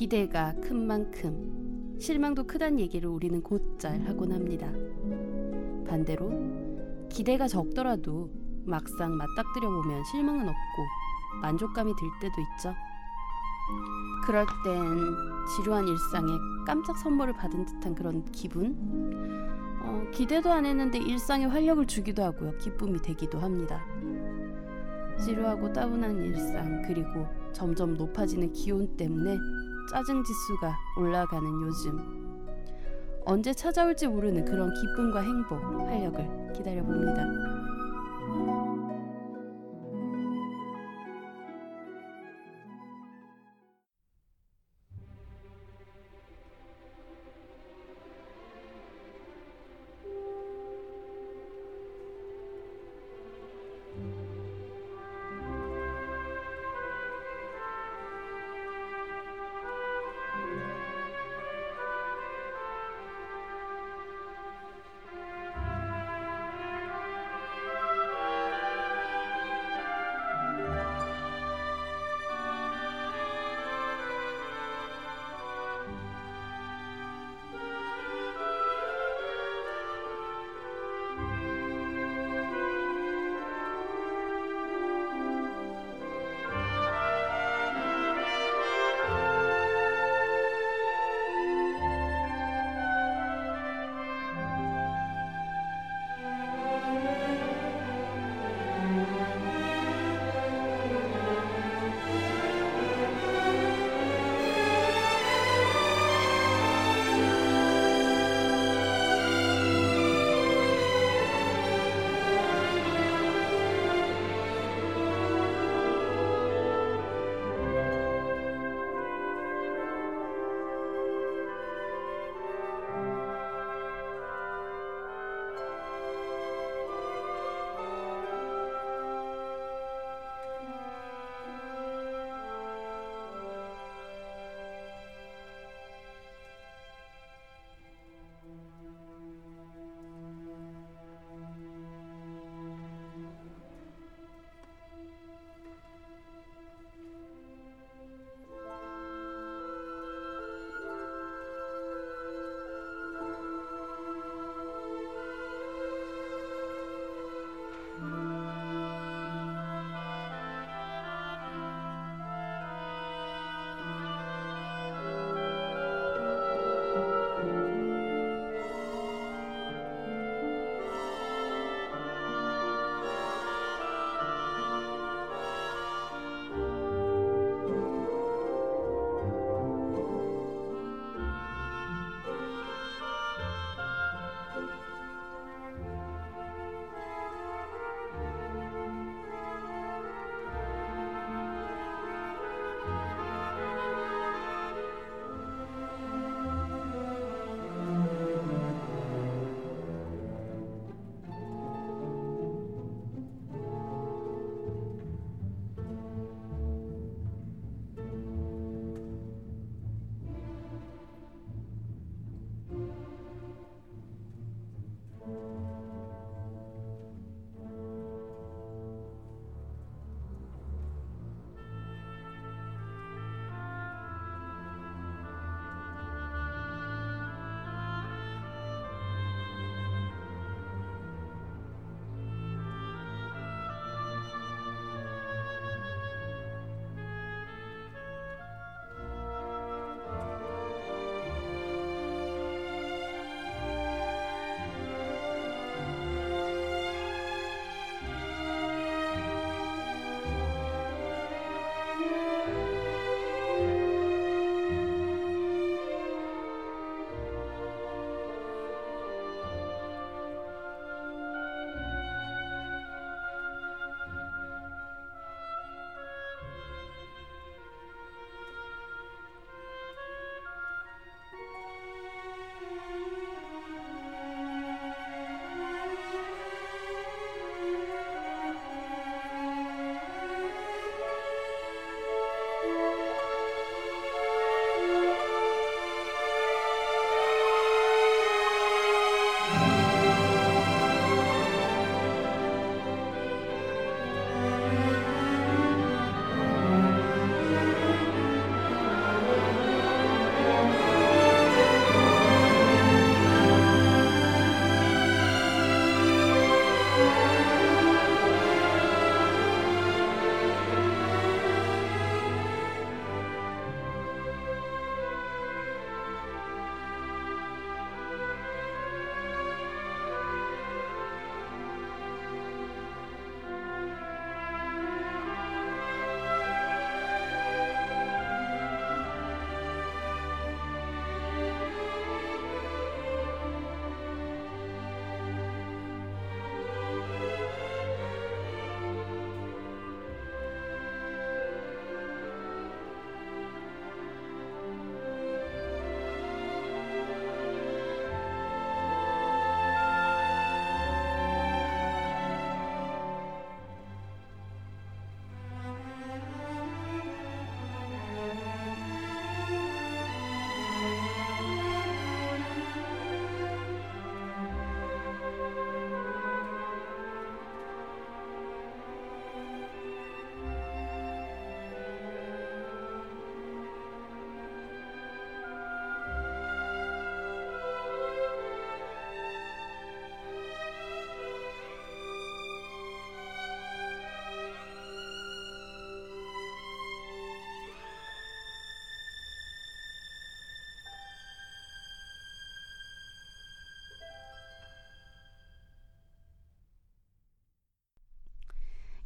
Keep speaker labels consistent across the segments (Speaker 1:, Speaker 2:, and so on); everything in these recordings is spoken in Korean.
Speaker 1: 기대가 큰 만큼 실망도 크단 얘기를 우리는 곧잘 하곤 합니다. 반대로 기대가 적더라도 막상 맞닥뜨려 보면 실망은 없고 만족감이 들 때도 있죠. 그럴 땐 지루한 일상에 깜짝 선물을 받은 듯한 그런 기분? 어, 기대도 안 했는데 일상에 활력을 주기도 하고요. 기쁨이 되기도 합니다. 지루하고 따분한 일상, 그리고 점점 높아지는 기온 때문에 짜증 지수가 올라가는 요즘. 언제 찾아올지 모르는 그런 기쁨과 행복, 활력을 기다려봅니다.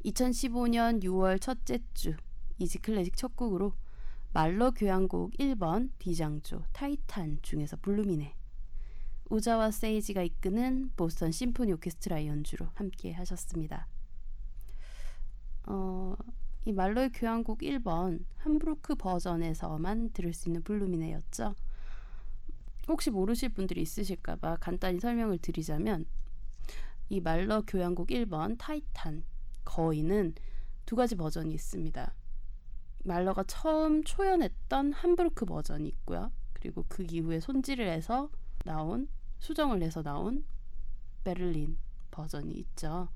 Speaker 1: 2015년 6월 첫째 주 이지 클래식 첫 곡으로 말러 교향곡 1번 D장조 타이탄 중에서 블루미네 오자와 세이지가 이끄는 보스턴 심포니 오케스트라의 연주로 함께 하셨습니다. 어, 이 말러의 교향곡 1번 함부르크 버전에서만 들을 수 있는 블루미네였죠. 혹시 모르실 분들이 있으실까봐 간단히 설명을 드리자면 이 말러 교향곡 1번 타이탄 거인은 두 가지 버전이 있습니다. 말러가 처음 초연했던 함부르크 버전이 있고요. 그리고 그 이후에 손질을 해서 나온 수정을 해서 나온 베를린 버전이 있죠.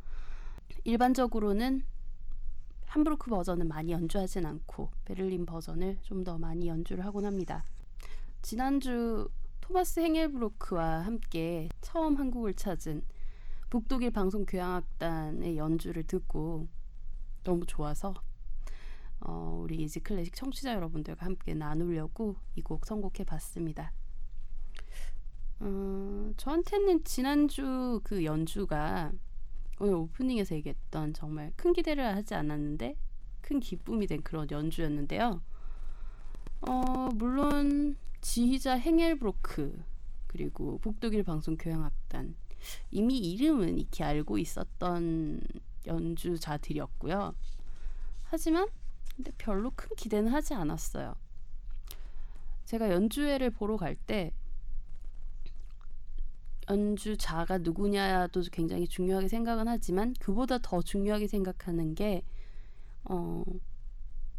Speaker 1: 일반적으로는 함부르크 버전은 많이 연주하진 않고 베를린 버전을 좀 더 많이 연주를 하곤 합니다. 지난주 토마스 행엘브로크와 함께 처음 한국을 찾은 북독일 방송 교향악단의 연주를 듣고 너무 좋아서 어, 우리 이지 클래식 청취자 여러분들과 함께 나누려고 이 곡 선곡해 봤습니다. 어, 저한테는 지난주 그 연주가 오늘 오프닝에서 얘기했던 정말 큰 기대를 하지 않았는데 큰 기쁨이 된 그런 연주였는데요. 어, 물론 지휘자 행엘브로크 그리고 북독일 방송 교향악단 이미 이름은 익히 알고 있었던 연주자들이었고요. 하지만 근데 별로 큰 기대는 하지 않았어요. 제가 연주회를 보러 갈 때 연주자가 누구냐도 굉장히 중요하게 생각은 하지만 그보다 더 중요하게 생각하는 게 어,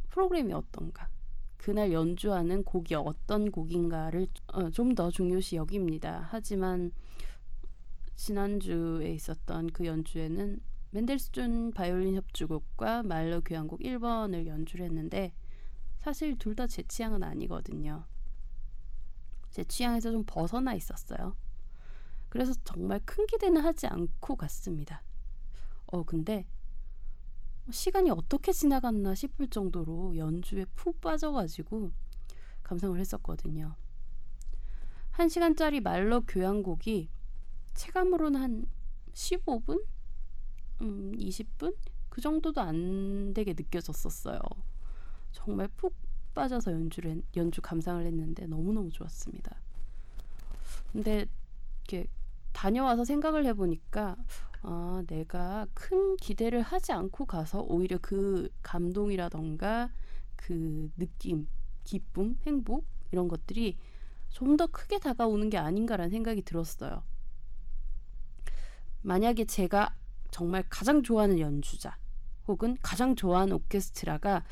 Speaker 1: 프로그램이 어떤가. 그날 연주하는 곡이 어떤 곡인가를 어, 좀더 중요시 여깁니다. 하지만 지난주에 있었던 그 연주에는 맨델스존 바이올린 협주곡과 말러 교향곡 1번을 연주를 했는데 사실 둘 다 제 취향은 아니거든요. 제 취향에서 좀 벗어나 있었어요. 그래서 정말 큰 기대는 하지 않고 갔습니다. 어, 근데 시간이 어떻게 지나갔나 싶을 정도로 연주에 푹 빠져가지고 감상을 했었거든요. 한 시간짜리 말러 교향곡이 체감으로는 한 15분? 음, 20분? 그 정도도 안 되게 느껴졌었어요. 정말 푹 빠져서 연주를, 연주 감상을 했는데 너무너무 좋았습니다. 근데 이렇게 다녀와서 생각을 해보니까 아, 내가 큰 기대를 하지 않고 가서 오히려 그 감동이라던가 그 느낌, 기쁨, 행복 이런 것들이 좀 더 크게 다가오는 게 아닌가라는 생각이 들었어요. 만약에 제가 정말 가장 좋아하는 연주자 혹은 가장 좋아하는 오케스트라가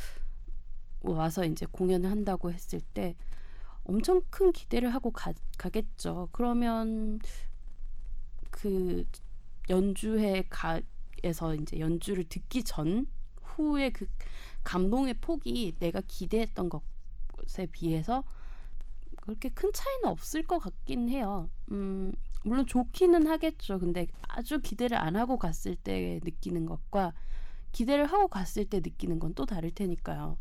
Speaker 1: 와서 이제 공연을 한다고 했을 때 엄청 큰 기대를 하고 가, 가겠죠. 그러면 그 연주회 가에서 이제 연주를 듣기 전 후에 그 감동의 폭이 내가 기대했던 것에 비해서 그렇게 큰 차이는 없을 것 같긴 해요. 음, 물론 좋기는 하겠죠. 근데 아주 기대를 안 하고 갔을 때 느끼는 것과 기대를 하고 갔을 때 느끼는 건 또 다를 테니까요.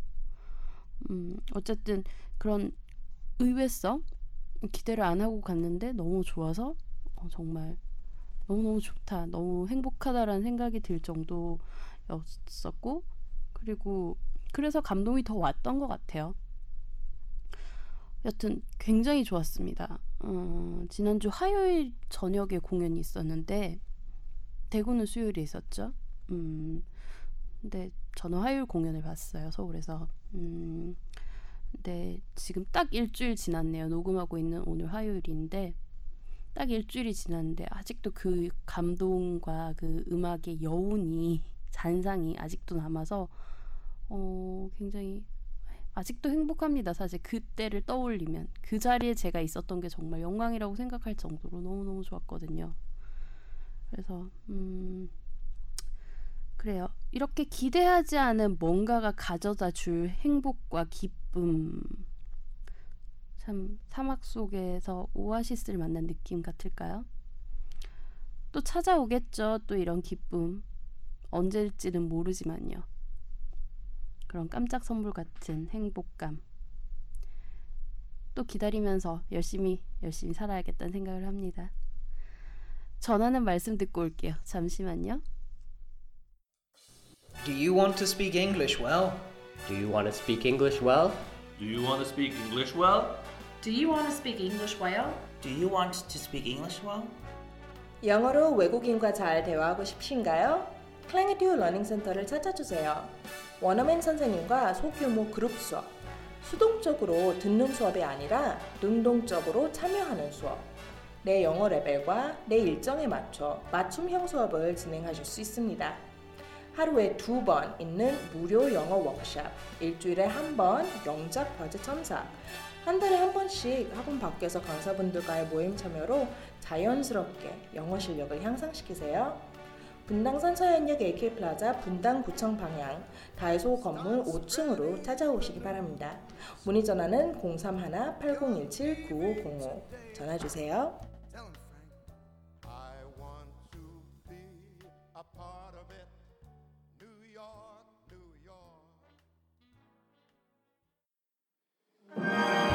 Speaker 1: 음, 어쨌든 그런 의외성 기대를 안 하고 갔는데 너무 좋아서 어, 정말 너무너무 좋다, 너무 행복하다라는 생각이 들 정도였었고, 그리고 그래서 감동이 더 왔던 것 같아요. 여튼 굉장히 좋았습니다. 어, 지난주 화요일 저녁에 공연이 있었는데 대구는 수요일에 있었죠. 음, 근데 저는 화요일 공연을 봤어요 서울에서. 음, 근데 지금 딱 일주일 지났네요. 녹음하고 있는 오늘 화요일인데 딱 일주일이 지났는데 아직도 그 감동과 그 음악의 여운이 잔상이 아직도 남아서 어, 굉장히 아직도 행복합니다. 사실 그때를 떠올리면 그 자리에 제가 있었던 게 정말 영광이라고 생각할 정도로 너무너무 좋았거든요. 그래서 음 그래요. 이렇게 기대하지 않은 뭔가가 가져다 줄 행복과 기쁨 참 사막 속에서 오아시스를 만난 느낌 같을까요? 또 찾아오겠죠. 또 이런 기쁨. 언제일지는 모르지만요. 그런 깜짝 선물 같은 행복감. 또 기다리면서 열심히 열심히 살아야겠다는 생각을 합니다. 전하는 말씀 듣고 올게요. 잠시만요.
Speaker 2: Do you want to speak English well?
Speaker 3: Do you want to speak English well?
Speaker 4: Do you want to speak English well?
Speaker 5: Do you want to speak English well?
Speaker 6: Do you want to speak English well?
Speaker 7: 영어로 외국인과 잘 대화하고 싶으신가요? 클랭에듀 러닝 센터를 찾아주세요. 원어맨 선생님과 소규모 그룹 수업, 수동적으로 듣는 수업이 아니라 능동적으로 참여하는 수업, 내 영어 레벨과 내 일정에 맞춰 맞춤형 수업을 진행하실 수 있습니다. 하루에 두 번 있는 무료 영어 워크샵, 일주일에 한 번 영작 과제 첨삭, 한 달에 한 번씩 학원 밖에서 강사분들과의 모임 참여로 자연스럽게 영어 실력을 향상시키세요. 분당 서현역 AK플라자 분당구청 방향 다이소 건물 5층으로 찾아오시기 바랍니다. 문의 전화는 031-8017-9505 전화 주세요.
Speaker 8: Him,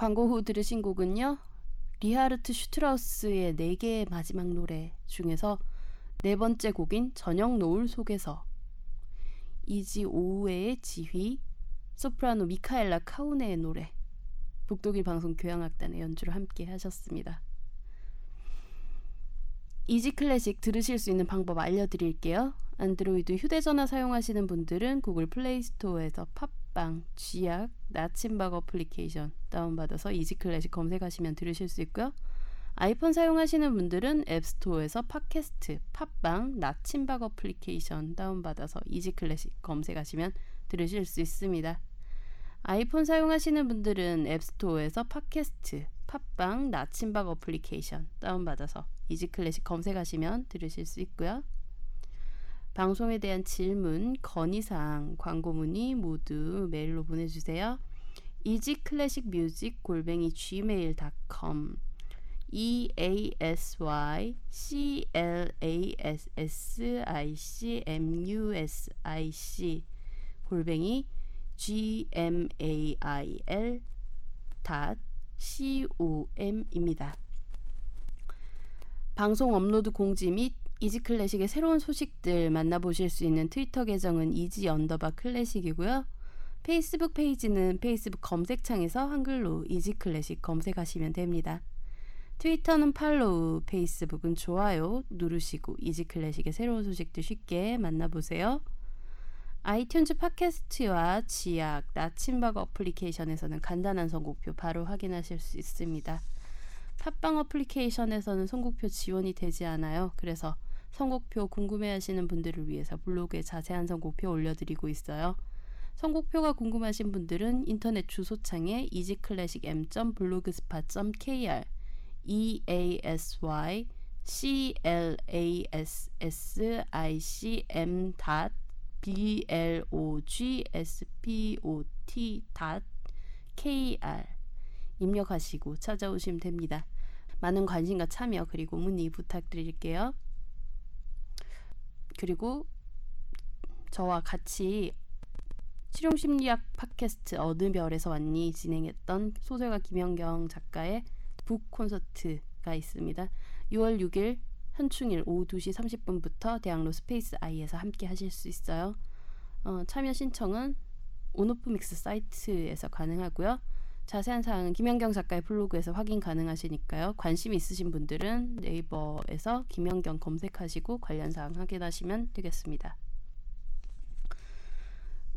Speaker 1: 광고 후 들으신 곡은요. 리하르트 슈트라우스의 네 개의 마지막 노래 중에서 네 번째 곡인 저녁 노을 속에서 에이지 오우에의 지휘, 소프라노 미카엘라 카우네의 노래, 북독일 방송 교향악단의 연주를 함께 하셨습니다. 이지 클래식 들으실 수 있는 방법 알려드릴게요. 안드로이드 휴대전화 사용하시는 분들은 구글 플레이 스토어에서 팟빵, 쥐약, 나침박 어플리케이션 다운받아서 이지 클래식 검색하시면 들으실 수 있고요. 아이폰 사용하시는 분들은 앱스토어에서 팟캐스트, 팟빵, 나침박 어플리케이션 다운받아서 이지 클래식 검색하시면 들으실 수 있습니다. 아이폰 사용하시는 분들은 앱스토어에서 팟캐스트, 팟빵, 나침박 어플리케이션 다운받아서 이지 클래식 검색하시면 들으실 수 있고요. 방송에 대한 질문, 건의사항, 광고 문의 모두 메일로 보내주세요. Easyclassicmusic 골뱅이 gmail.com e a s y c l a s s i c m u s i c 골뱅이 g m a i l c o m입니다. 방송 업로드 공지 및 이지 클래식의 새로운 소식들 만나보실 수 있는 트위터 계정은 이지 언더바 클래식이고요. 페이스북 페이지는 페이스북 검색창에서 한글로 이지 클래식 검색하시면 됩니다. 트위터는 팔로우, 페이스북은 좋아요 누르시고 이지 클래식의 새로운 소식들 쉽게 만나보세요. 아이튠즈 팟캐스트와 지약, 나침박 어플리케이션에서는 간단한 선곡표 바로 확인하실 수 있습니다. 팟빵 어플리케이션에서는 선곡표 지원이 되지 않아요. 그래서 선곡표 궁금해하시는 분들을 위해서 블로그에 자세한 선곡표 올려드리고 있어요. 선곡표가 궁금하신 분들은 인터넷 주소창에 easyclassicm.blogspot.kr e a s y c l a s s i c m b l o g s p o t k r 입력하시고 찾아오시면 됩니다. 많은 관심과 참여 그리고 문의 부탁드릴게요. 그리고 저와 같이 실용심리학 팟캐스트 어느 별에서 왔니 진행했던 소설가 김연경 작가의 북 콘서트가 있습니다. 6월 6일 현충일 오후 2시 30분부터 대학로 스페이스 아이에서 함께 하실 수 있어요. 어, 참여 신청은 온오프믹스 사이트에서 가능하고요. 자세한 사항은 김연경 작가의 블로그에서 확인 가능하시니까요. 관심 있으신 분들은 네이버에서 김연경 검색하시고 관련 사항 확인하시면 되겠습니다.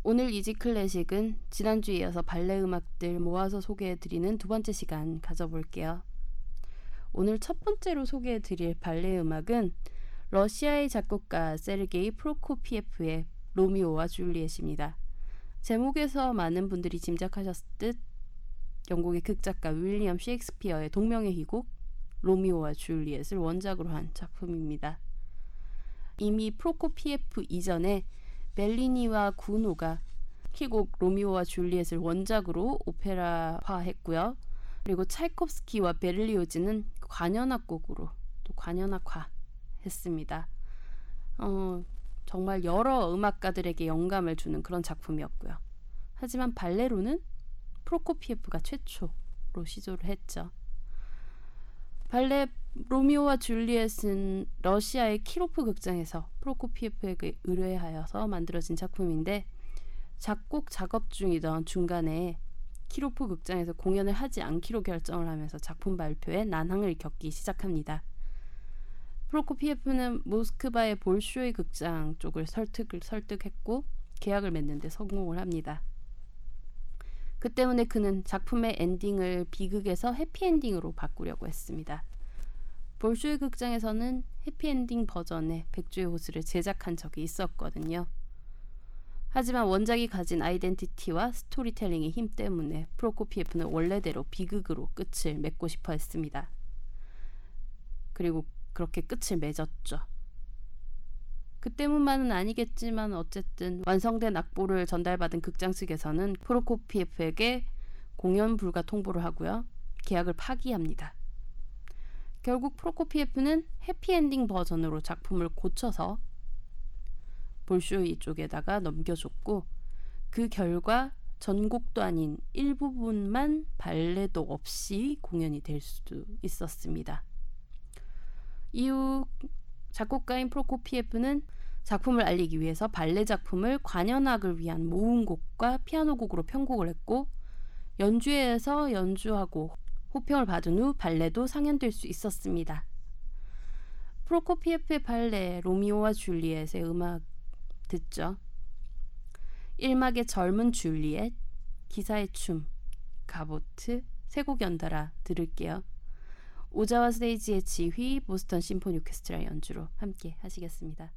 Speaker 1: 오늘 이지 클래식은 지난주에 이어서 발레 음악들 모아서 소개해드리는 두 번째 시간 가져볼게요. 오늘 첫 번째로 소개해드릴 발레 음악은 러시아의 작곡가 세르게이 프로코피에프의 로미오와 줄리엣입니다. 제목에서 많은 분들이 짐작하셨을 듯 영국의 극작가 윌리엄 셰익스피어의 동명의 희곡 로미오와 줄리엣을 원작으로 한 작품입니다. 이미 프로코피에프 이전에 벨리니와 구노가 희곡 로미오와 줄리엣을 원작으로 오페라화했고요. 그리고 차이콥스키와 베를리오즈는 관현악곡으로 또 관현악화했습니다. 어, 정말 여러 음악가들에게 영감을 주는 그런 작품이었고요. 하지만 발레로는 프로코피에프가 최초로 시도를 했죠. 발레 로미오와 줄리엣은 러시아의 키로프 극장에서 프로코피에프에게 의뢰하여서 만들어진 작품인데 작곡 작업 중이던 중간에 키로프 극장에서 공연을 하지 않기로 결정을 하면서 작품 발표에 난항을 겪기 시작합니다. 프로코피에프는 모스크바의 볼쇼이 극장 쪽을 설득을 설득했고 계약을 맺는데 성공을 합니다. 그 때문에 그는 작품의 엔딩을 비극에서 해피엔딩으로 바꾸려고 했습니다. 볼쇼이 극장에서는 해피엔딩 버전의 백주의 호수를 제작한 적이 있었거든요. 하지만 원작이 가진 아이덴티티와 스토리텔링의 힘 때문에 프로코피에프는 원래대로 비극으로 끝을 맺고 싶어 했습니다. 그리고 그렇게 끝을 맺었죠. 그 때문만은 아니겠지만 어쨌든 완성된 악보를 전달받은 극장 측에서는 프로코피에프에게 공연 불가 통보를 하고요. 계약을 파기합니다. 결국 프로코피에프는 해피엔딩 버전으로 작품을 고쳐서 볼쇼이 쪽에다가 넘겨줬고 그 결과 전곡도 아닌 일부분만 발레도 없이 공연이 될 수도 있었습니다. 이후 작곡가인 프로코피에프는 작품을 알리기 위해서 발레 작품을 관현악을 위한 모음곡과 피아노곡으로 편곡을 했고 연주회에서 연주하고 호평을 받은 후 발레도 상연될 수 있었습니다. 프로코피에프의 발레 로미오와 줄리엣의 음악 듣죠. 1막의 젊은 줄리엣, 기사의 춤, 가보트, 세 곡 연달아 들을게요. 오자와 스테이지의 지휘, 보스턴 심포니 오케스트라 연주로 함께 하시겠습니다.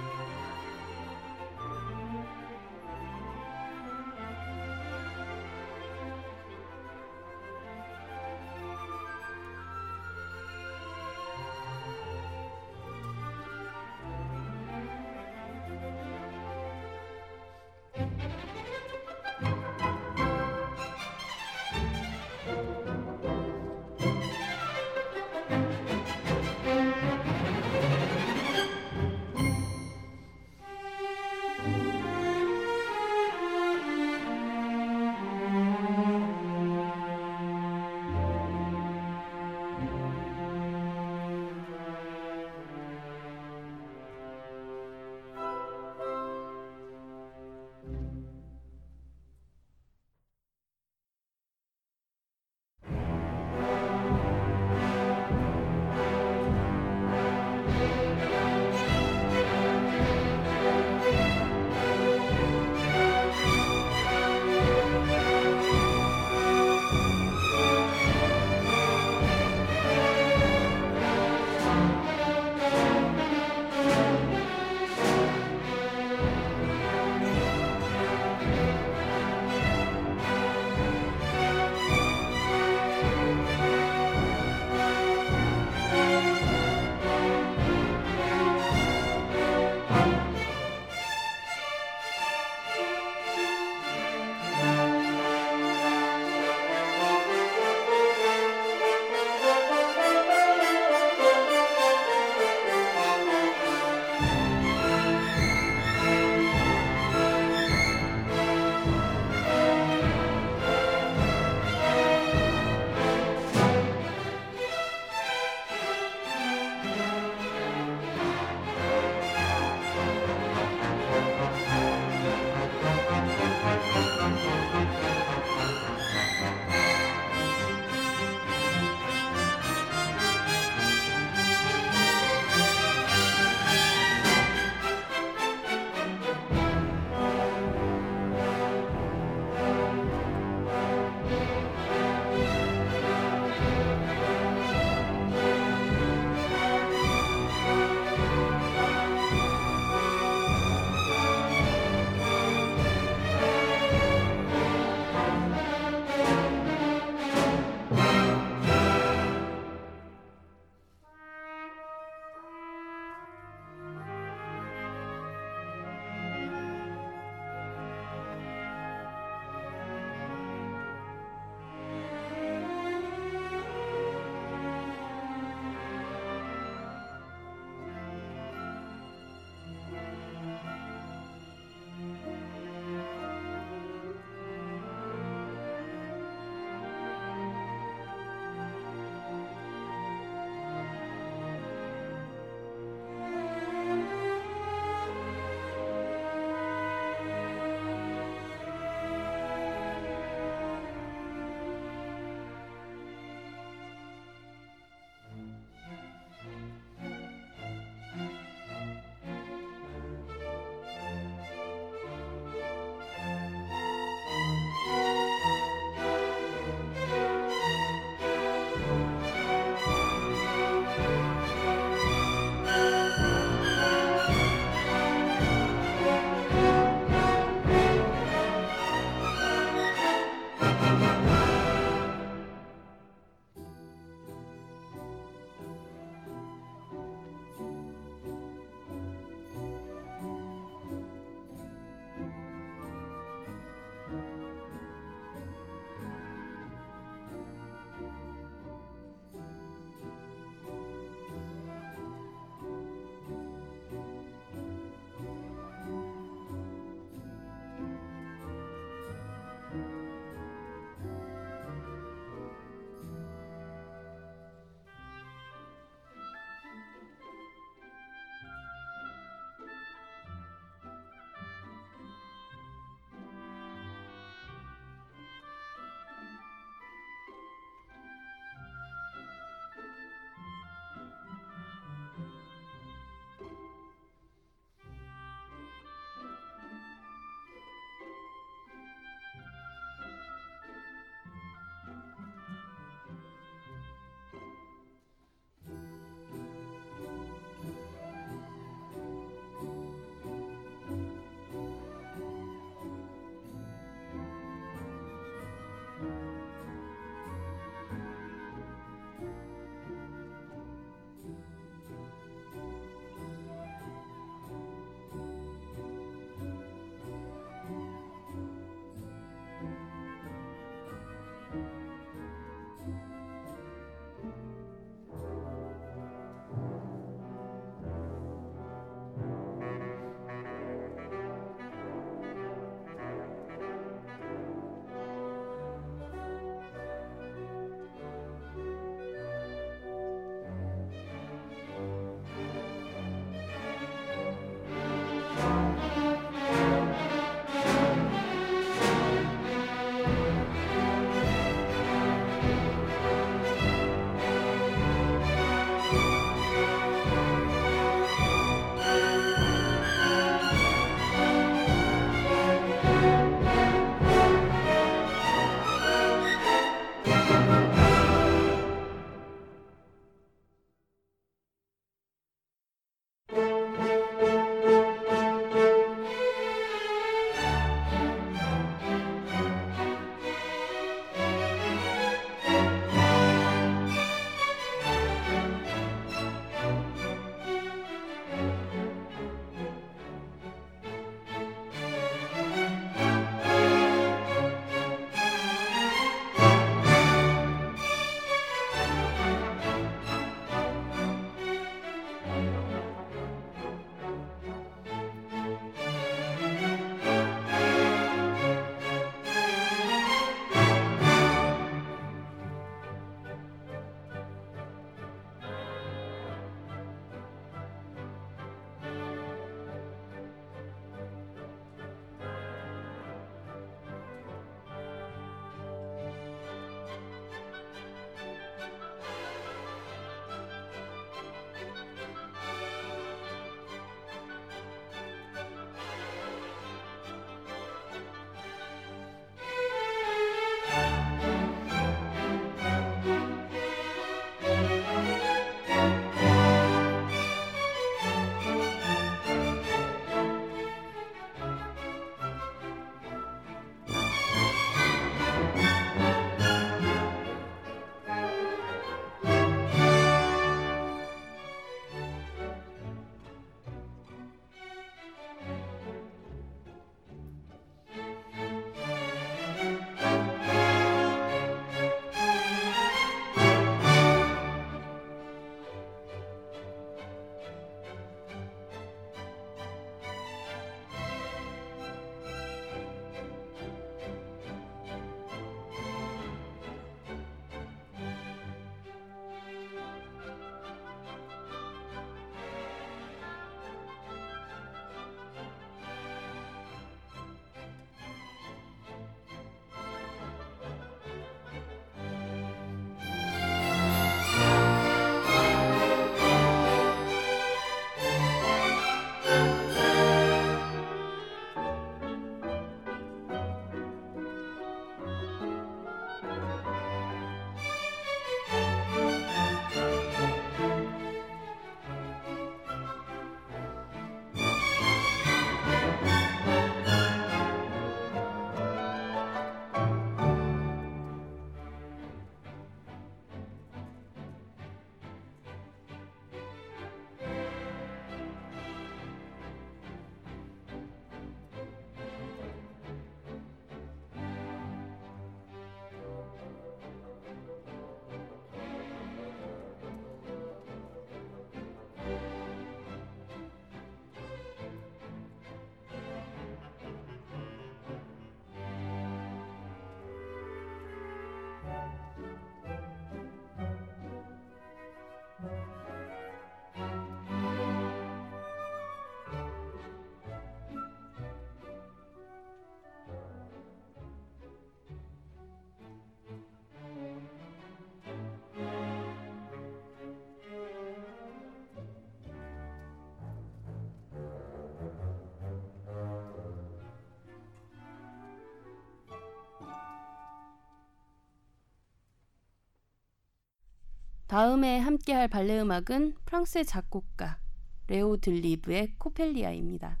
Speaker 1: 다음에 함께 할 발레 음악은 프랑스의 작곡가 레오 들리브의 코펠리아입니다.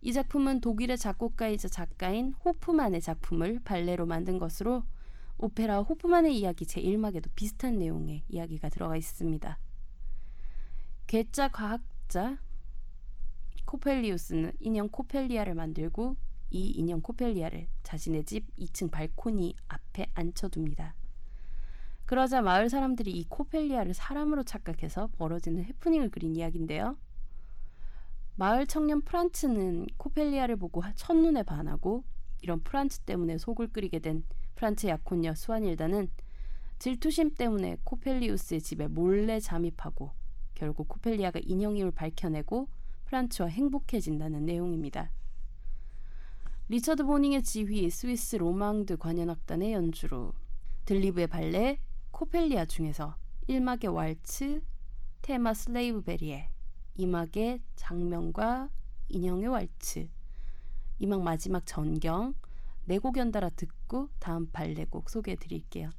Speaker 1: 이 작품은 독일의 작곡가이자 작가인 호프만의 작품을 발레로 만든 것으로 오페라 호프만의 이야기 제1막에도 비슷한 내용의 이야기가 들어가 있습니다. 괴짜 과학자 코펠리우스는 인형 코펠리아를 만들고 이 인형 코펠리아를 자신의 집 2층 발코니 앞에 앉혀둡니다. 그러자 마을 사람들이 이 코펠리아를 사람으로 착각해서 벌어지는 해프닝을 그린 이야기인데요. 마을 청년 프란츠는 코펠리아를 보고 첫눈에 반하고 이런 프란츠 때문에 속을 끓이게 된 프란츠 약혼녀 스와닐다는 질투심 때문에 코펠리우스의 집에 몰래 잠입하고 결국 코펠리아가 인형임을 밝혀내고 프란츠와 행복해진다는 내용입니다. 리처드 보닝의 지휘 스위스 로망드 관현악단의 연주로 들리브의 발레 코펠리아 중에서 1막의 왈츠, 테마 슬레이브 베리에 2막의 장면과 인형의 왈츠, 2막 마지막 전경 네곡 연달아 듣고 다음 발레곡 소개해 드릴게요.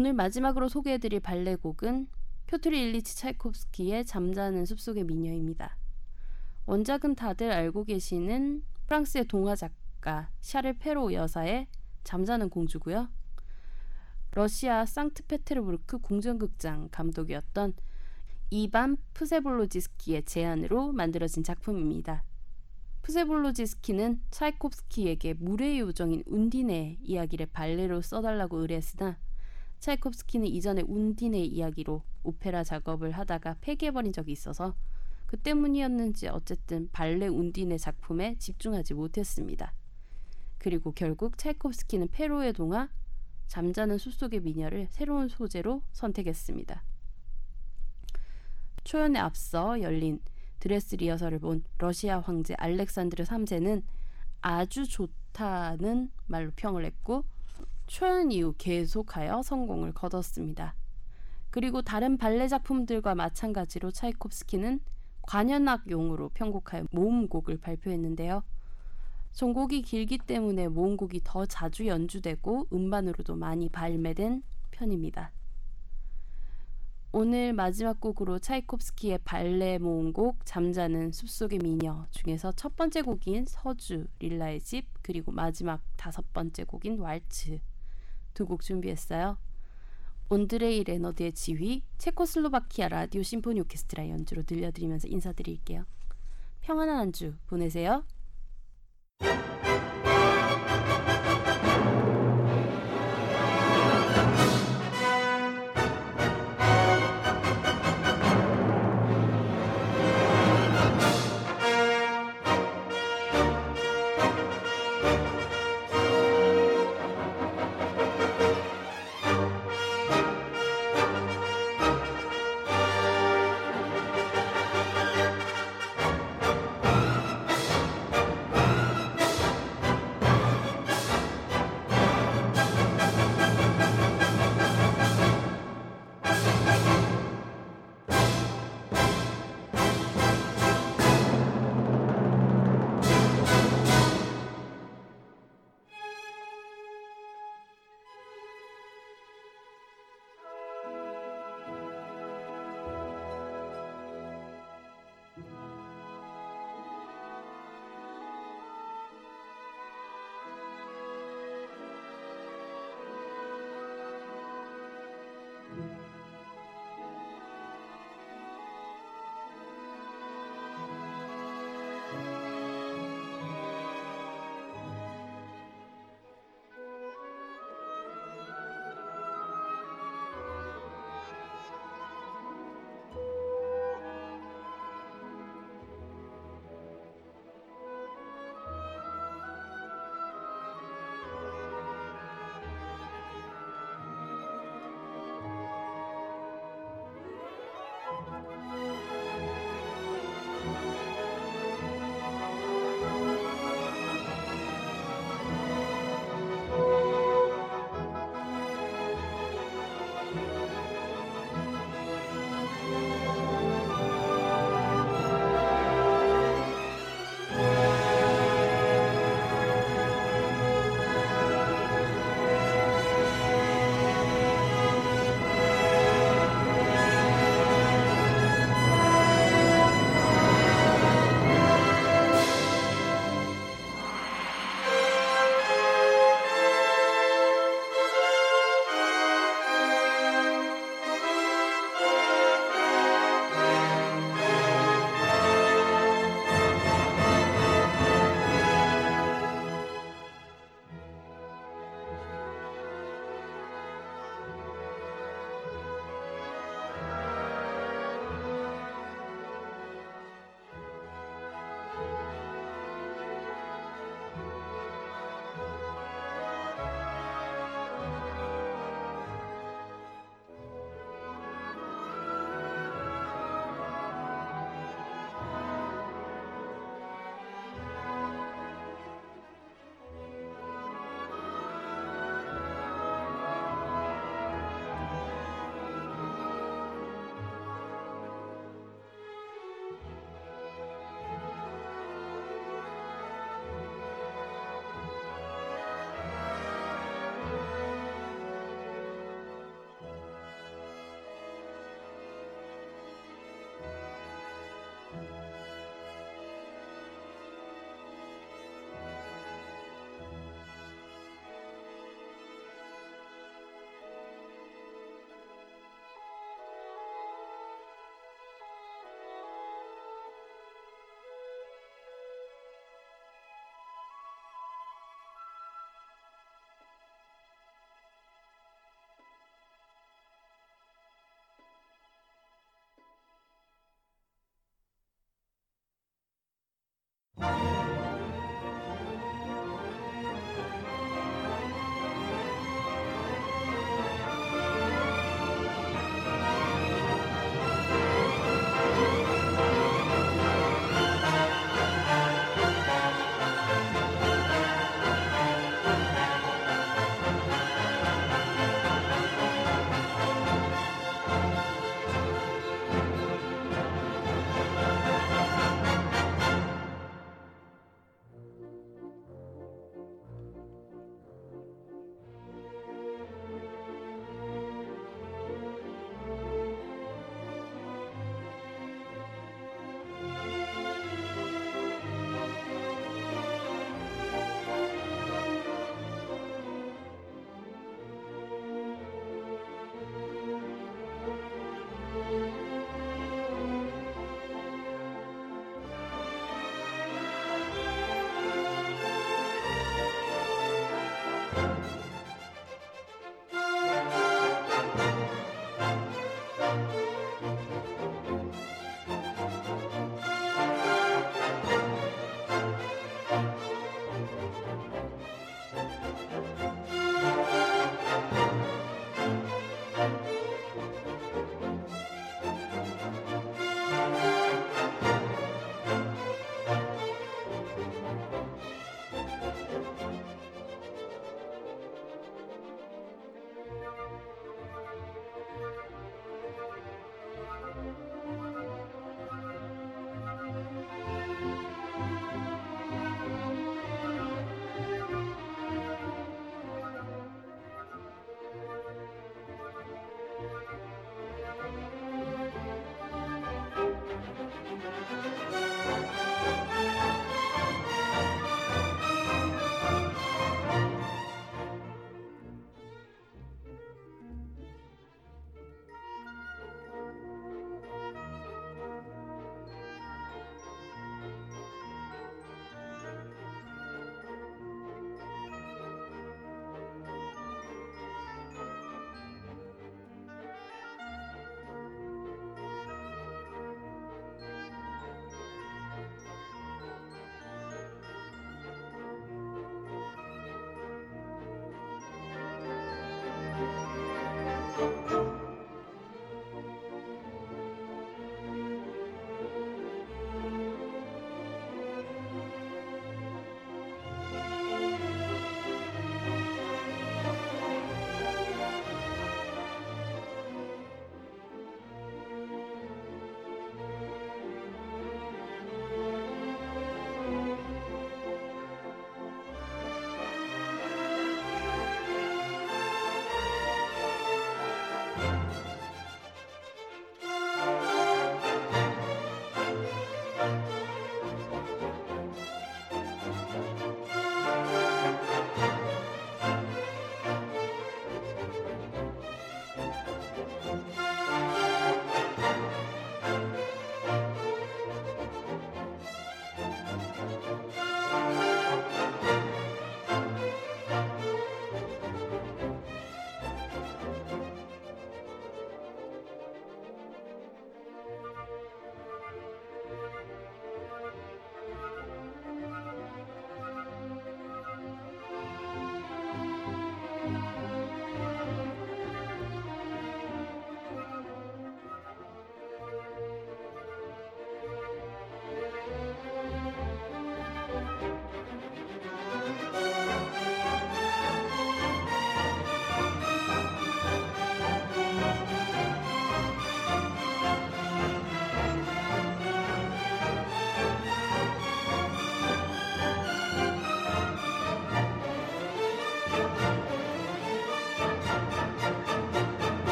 Speaker 1: 오늘 마지막으로 소개해드릴 발레곡은 표트리 일리치 차이콥스키의 잠자는 숲속의 미녀입니다. 원작은 다들 알고 계시는 프랑스의 동화 작가 샤를 페로 여사의 잠자는 공주고요. 러시아 상트페테르부르크 궁전극장 감독이었던 이반 푸세볼로지스키의 제안으로 만들어진 작품입니다. 푸세볼로지스키는 차이콥스키에게 물의 요정인 운디네 이야기를 발레로 써달라고 의뢰했으나 차이콥스키는 이전에 운디네 이야기로 오페라 작업을 하다가 폐기해버린 적이 있어서 그 때문이었는지 어쨌든 발레 운디네 작품에 집중하지 못했습니다. 그리고 결국 차이콥스키는 페로의 동화 잠자는 숲속의 미녀를 새로운 소재로 선택했습니다. 초연에 앞서 열린 드레스 리허설을 본 러시아 황제 알렉산드르 3세는 아주 좋다는 말로 평을 했고 초연 이후 계속하여 성공을 거뒀습니다. 그리고 다른 발레 작품들과 마찬가지로 차이콥스키는 관현악용으로 편곡하여 모음곡을 발표했는데요. 전곡이 길기 때문에 모음곡이 더 자주 연주되고 음반으로도 많이 발매된 편입니다. 오늘 마지막 곡으로 차이콥스키의 발레 모음곡 잠자는 숲속의 미녀 중에서 첫 번째 곡인 서주 릴라의 집 그리고 마지막 다섯 번째 곡인 왈츠 두 곡 준비했어요. 온드레이 레너드의 지휘, 체코슬로바키아 라디오 심포니 오케스트라 연주로 들려드리면서 인사드릴게요. 평안한 한 주 보내세요.